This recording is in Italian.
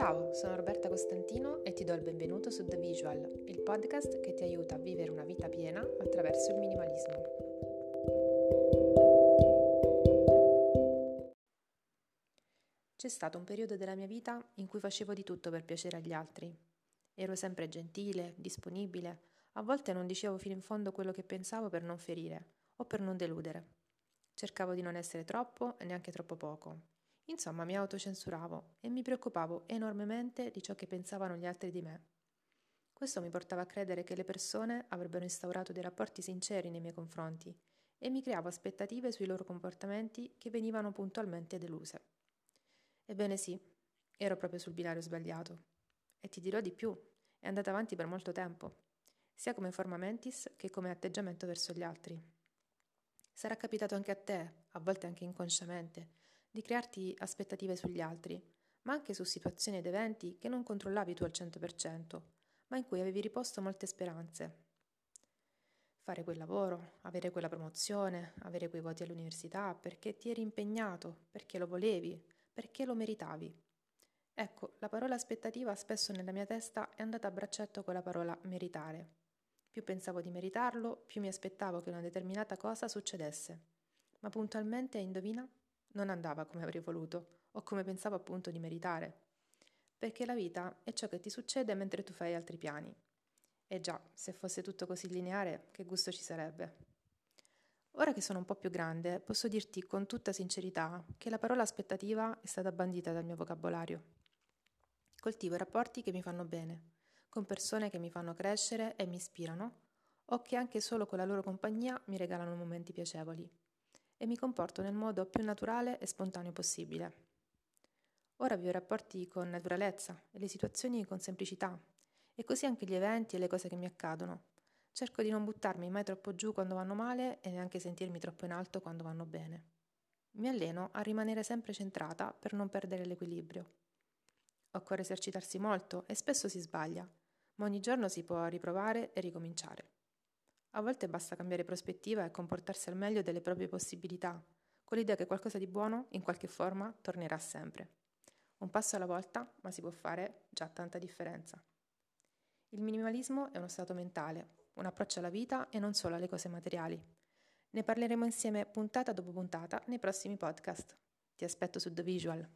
Ciao, sono Roberta Costantino e ti do il benvenuto su The Visual, il podcast che ti aiuta a vivere una vita piena attraverso il minimalismo. C'è stato un periodo della mia vita in cui facevo di tutto per piacere agli altri. Ero sempre gentile, disponibile, a volte non dicevo fino in fondo quello che pensavo per non ferire o per non deludere. Cercavo di non essere troppo e neanche troppo poco. Insomma, mi autocensuravo e mi preoccupavo enormemente di ciò che pensavano gli altri di me. Questo mi portava a credere che le persone avrebbero instaurato dei rapporti sinceri nei miei confronti e mi creavo aspettative sui loro comportamenti che venivano puntualmente deluse. Ebbene sì, ero proprio sul binario sbagliato. E ti dirò di più, è andata avanti per molto tempo, sia come forma mentis che come atteggiamento verso gli altri. Sarà capitato anche a te, a volte anche inconsciamente, di crearti aspettative sugli altri, ma anche su situazioni ed eventi che non controllavi tu al 100%, ma in cui avevi riposto molte speranze. Fare quel lavoro, avere quella promozione, avere quei voti all'università, perché ti eri impegnato, perché lo volevi, perché lo meritavi. Ecco, la parola aspettativa spesso nella mia testa è andata a braccetto con la parola meritare. Più pensavo di meritarlo, più mi aspettavo che una determinata cosa succedesse. Ma puntualmente, indovina, non andava come avrei voluto o come pensavo appunto di meritare. Perché la vita è ciò che ti succede mentre tu fai altri piani. E già, se fosse tutto così lineare, che gusto ci sarebbe? Ora che sono un po' più grande, posso dirti con tutta sincerità che la parola aspettativa è stata bandita dal mio vocabolario. Coltivo rapporti che mi fanno bene, con persone che mi fanno crescere e mi ispirano, o che anche solo con la loro compagnia mi regalano momenti piacevoli, e mi comporto nel modo più naturale e spontaneo possibile. Ora vivo i rapporti con naturalezza e le situazioni con semplicità, e così anche gli eventi e le cose che mi accadono. Cerco di non buttarmi mai troppo giù quando vanno male e neanche sentirmi troppo in alto quando vanno bene. Mi alleno a rimanere sempre centrata per non perdere l'equilibrio. Occorre esercitarsi molto e spesso si sbaglia, ma ogni giorno si può riprovare e ricominciare. A volte basta cambiare prospettiva e comportarsi al meglio delle proprie possibilità, con l'idea che qualcosa di buono, in qualche forma, tornerà sempre. Un passo alla volta, ma si può fare già tanta differenza. Il minimalismo è uno stato mentale, un approccio alla vita e non solo alle cose materiali. Ne parleremo insieme puntata dopo puntata nei prossimi podcast. Ti aspetto su The Visual.